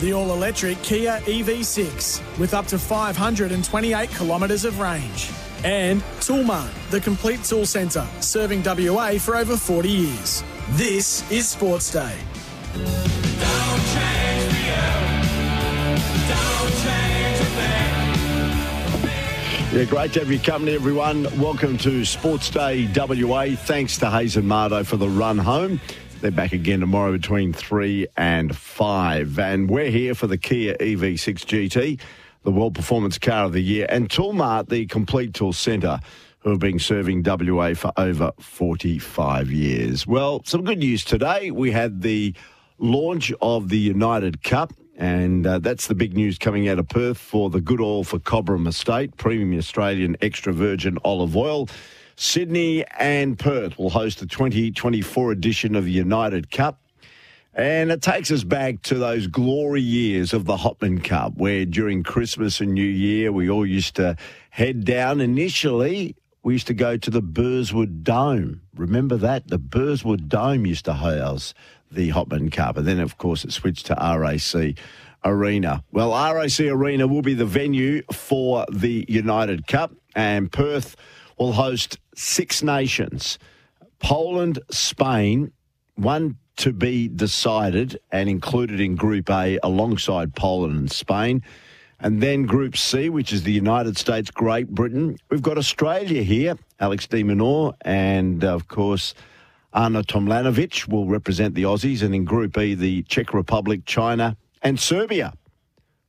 the all electric Kia EV6 with up to 528 kilometres of range. And Toolmart, the complete tool centre, serving WA for over 40 years. This is Sports Day. Yeah, great to have your company, everyone. Welcome to Sports Day WA. Thanks to Hayes and Mardo for the run home. They're back again tomorrow between 3 and 5. And we're here for the Kia EV6 GT, the World Performance Car of the Year, and Toolmart, the complete tool centre, who have been serving WA for over 45 years. Well, some good news today. We had the launch of the United Cup. And uh, that's the big news coming out of Perth for the good oil for Cobram Estate, premium Australian extra virgin olive oil. Sydney and Perth will host the 2024 edition of the United Cup. And it takes us back to those glory years of the Hopman Cup, where during Christmas and New Year, we all used to head down. Initially, we used to go to the Burswood Dome. Remember that? The Burswood Dome used to house the Hopman Cup. And then, of course, it switched to RAC Arena. Well, RAC Arena will be the venue for the United Cup, and Perth will host six nations Poland, Spain, one to be decided and included in Group A alongside Poland and Spain. And then Group C, which is the United States, Great Britain. We've got Australia here, Alex de Minaur, and of course, Ana Tomljanovic will represent the Aussies, and in Group E, the Czech Republic, China, and Serbia.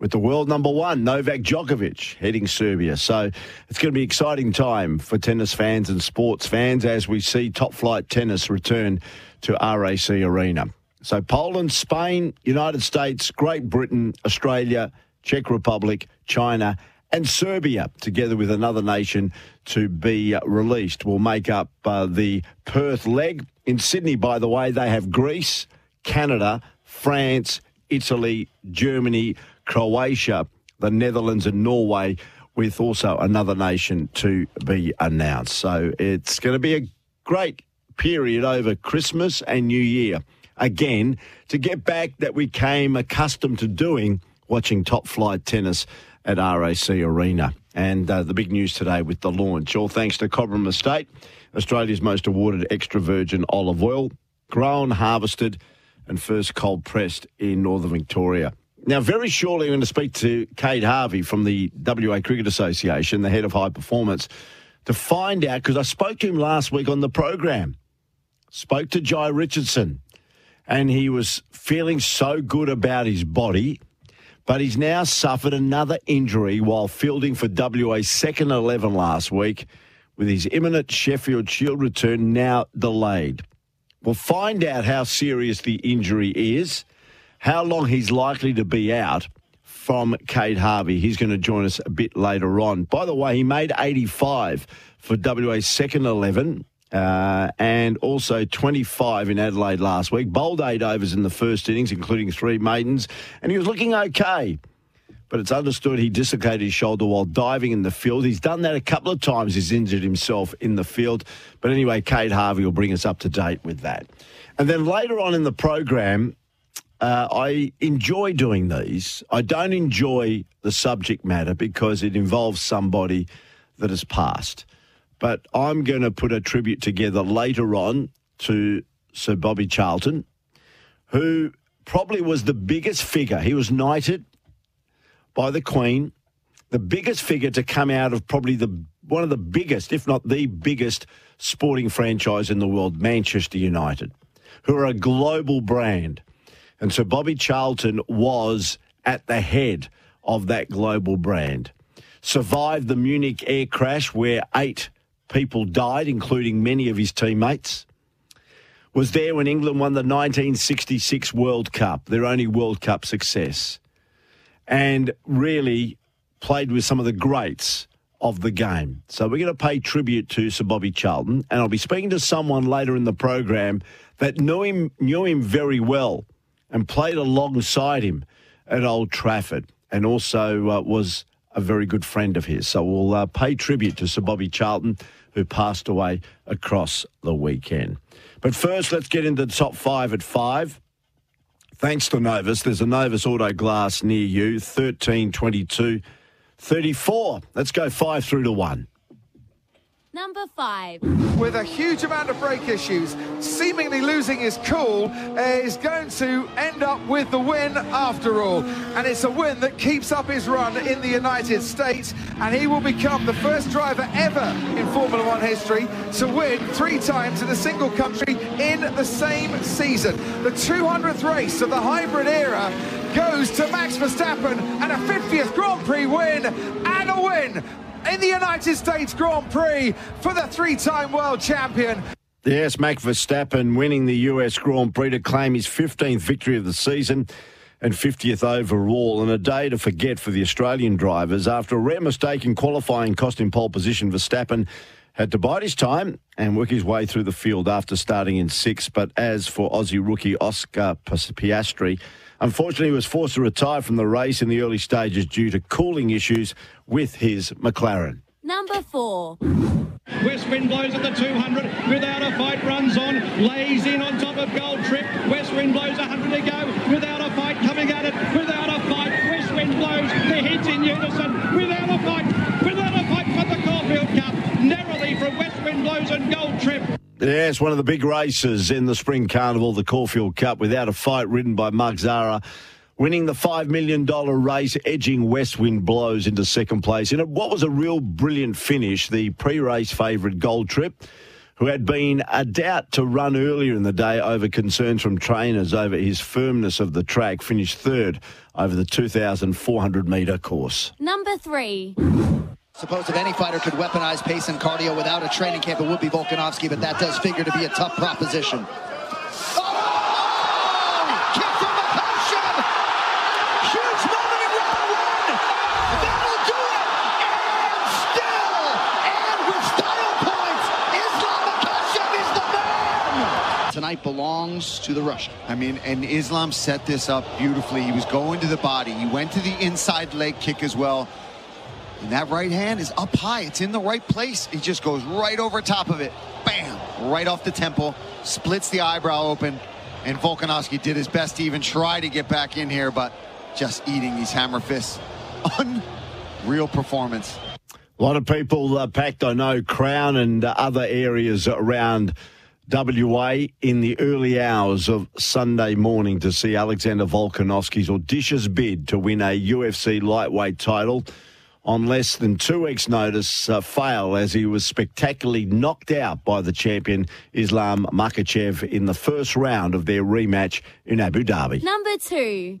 With the world number one, Novak Djokovic, heading Serbia. So it's going to be an exciting time for tennis fans and sports fans as we see top flight tennis return to RAC Arena. So Poland, Spain, United States, Great Britain, Australia, Czech Republic, China, and Serbia, together with another nation to be released, will make up uh, the Perth leg. In Sydney, by the way, they have Greece, Canada, France, Italy, Germany, Croatia, the Netherlands, and Norway, with also another nation to be announced. So it's going to be a great period over Christmas and New Year. Again, to get back that we came accustomed to doing watching top flight tennis at RAC Arena. And uh, the big news today with the launch, all thanks to Cobram Estate, Australia's most awarded extra virgin olive oil, grown, harvested, and first cold pressed in northern Victoria. Now, very shortly, I'm going to speak to Kade Harvey from the WA Cricket Association, the head of high performance, to find out, because I spoke to him last week on the program. Spoke to Jhye Richardson, and he was feeling so good about his body but he's now suffered another injury while fielding for WA's second 11 last week, with his imminent Sheffield Shield return now delayed. We'll find out how serious the injury is, how long he's likely to be out from Kade Harvey. He's going to join us a bit later on. By the way, he made 85 for WA's second 11 uh, and also 25 in Adelaide last week. Bowled eight overs in the first innings, including three maidens, and he was looking okay. But it's understood he dislocated his shoulder while diving in the field. He's done that a couple of times. He's injured himself in the field. But anyway, Kade Harvey will bring us up to date with that. And then later on in the program, uh, I enjoy doing these. I don't enjoy the subject matter because it involves somebody that has passed. But I'm going to put a tribute together later on to Sir Bobby Charlton, who probably was the biggest figure. He was knighted by the Queen, the biggest figure to come out of probably the one of the biggest, if not the biggest, sporting franchise in the world, Manchester United, who are a global brand. And so Bobby Charlton was at the head of that global brand. Survived the Munich air crash where eight people died, including many of his teammates. Was there when England won the 1966 World Cup, their only World Cup success, and really played with some of the greats of the game. So we're going to pay tribute to Sir Bobby Charlton, and I'll be speaking to someone later in the program that knew him knew him very well and played alongside him at Old Trafford, and also uh, was a very good friend of his. So we'll uh, pay tribute to Sir Bobby Charlton, who passed away across the weekend. But first, let's get into the top five at five. Thanks to Novus. There's a Novus Auto Glass near you, 13 22 34. Let's go five through to one. Number five. With a huge amount of brake issues, seemingly losing his cool, uh, is going to end up with the win after all. And it's a win that keeps up his run in the United States, and he will become the first driver ever in Formula One history to win three times in a single country in the same season. The 200th race of the hybrid era goes to Max Verstappen and a 50th Grand Prix win and a win in the United States Grand Prix for the three time world champion. Yes, Max Verstappen winning the US Grand Prix to claim his 15th victory of the season and 50th overall, and a day to forget for the Australian drivers. After a rare mistake in qualifying cost him pole position, Verstappen had to bide his time and work his way through the field after starting in sixth. But as for Aussie rookie Oscar Piastri, Unfortunately, he was forced to retire from the race in the early stages due to cooling issues with his McLaren. Number four. West wind blows at the 200 without a fight, runs on, lays in on top of Gold Trip. West wind blows 100 to go without a fight, coming at it without a fight. West wind blows, the hits in unison without a fight, without a fight for the Caulfield Cup. Narrowly from West wind blows and Gold Trip. Yes, one of the big races in the Spring Carnival, the Caulfield Cup, without a fight, ridden by Mark Zahra. winning the $5 million race, edging West Wind Blows into second place. In what was a real brilliant finish, the pre race favourite Gold Trip, who had been a doubt to run earlier in the day over concerns from trainers over his firmness of the track, finished third over the 2,400 metre course. Number three. Suppose if any fighter could weaponize pace and cardio without a training camp, it would be Volkanovski, but that does figure to be a tough proposition. Kick from Makhachev! Huge moment in round one! That'll do it! And with style points, Islam Makhachev is the man! Tonight belongs to the Russian. I mean, and Islam set this up beautifully. He was going to the body. He went to the inside leg kick as well. And that right hand is up high. It's in the right place. He just goes right over top of it. Bam! Right off the temple. Splits the eyebrow open. And Volkanovski did his best to even try to get back in here, but just eating these hammer fists. Unreal performance. A lot of people uh, packed, I know, Crown and uh, other areas around WA in the early hours of Sunday morning to see Alexander Volkanovski's audacious bid to win a UFC lightweight title on less than two weeks' notice uh, fail as he was spectacularly knocked out by the champion Islam Makhachev in the first round of their rematch in Abu Dhabi. Number two.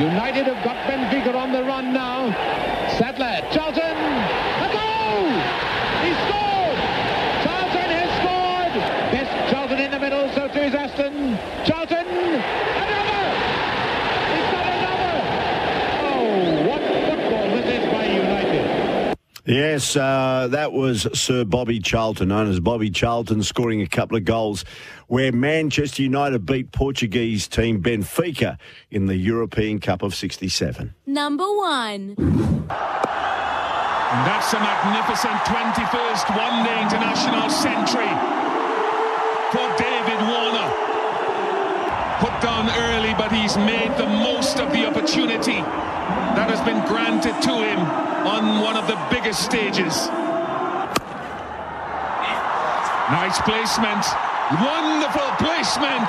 United have got Benfica on the run now. Sadler, Charlton, a goal! He scored! Charlton has scored! Best Charlton in the middle, so too is Aston. Charlton, another! He's got another! Oh, what football this is by United. Yes, uh, that was Sir Bobby Charlton, known as Bobby Charlton, scoring a couple of goals where Manchester United beat Portuguese team Benfica in the European Cup of 67. Number one. And that's a magnificent 21st one day international century for David Warner. Put down early, but he's made the most of the opportunity that has been granted to him on one of the biggest stages. Nice placement. Wonderful placement.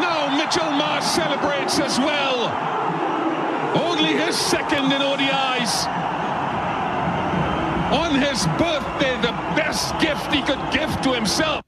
Now Mitchell Marsh celebrates as well. Only his second in ODIs. On his birthday, the best gift he could give to himself.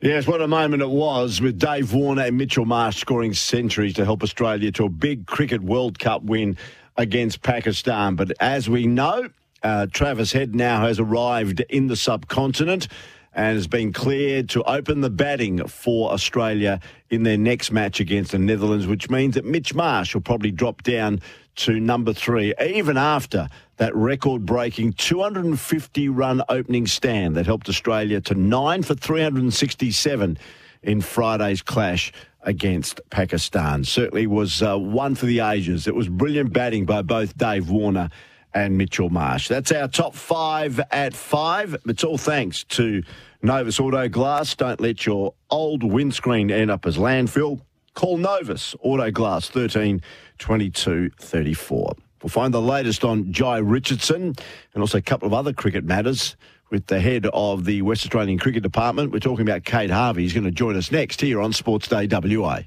Yes, what a moment it was with Dave Warner and Mitchell Marsh scoring centuries to help Australia to a big Cricket World Cup win against Pakistan. But as we know, uh, Travis Head now has arrived in the subcontinent and has been cleared to open the batting for Australia in their next match against the Netherlands, which means that Mitch Marsh will probably drop down to number three, even after that record breaking 250 run opening stand that helped Australia to nine for 367 in Friday's clash against Pakistan. Certainly was uh, one for the ages. It was brilliant batting by both Dave Warner and Mitchell Marsh. That's our top five at five. It's all thanks to Novus Auto Glass. Don't let your old windscreen end up as landfill. Call Novus Auto Glass 13 22 34. We'll find the latest on Jhye Richardson and also a couple of other cricket matters with the head of the West Australian Cricket Department. We're talking about Kade Harvey. He's going to join us next here on Sports Day WA.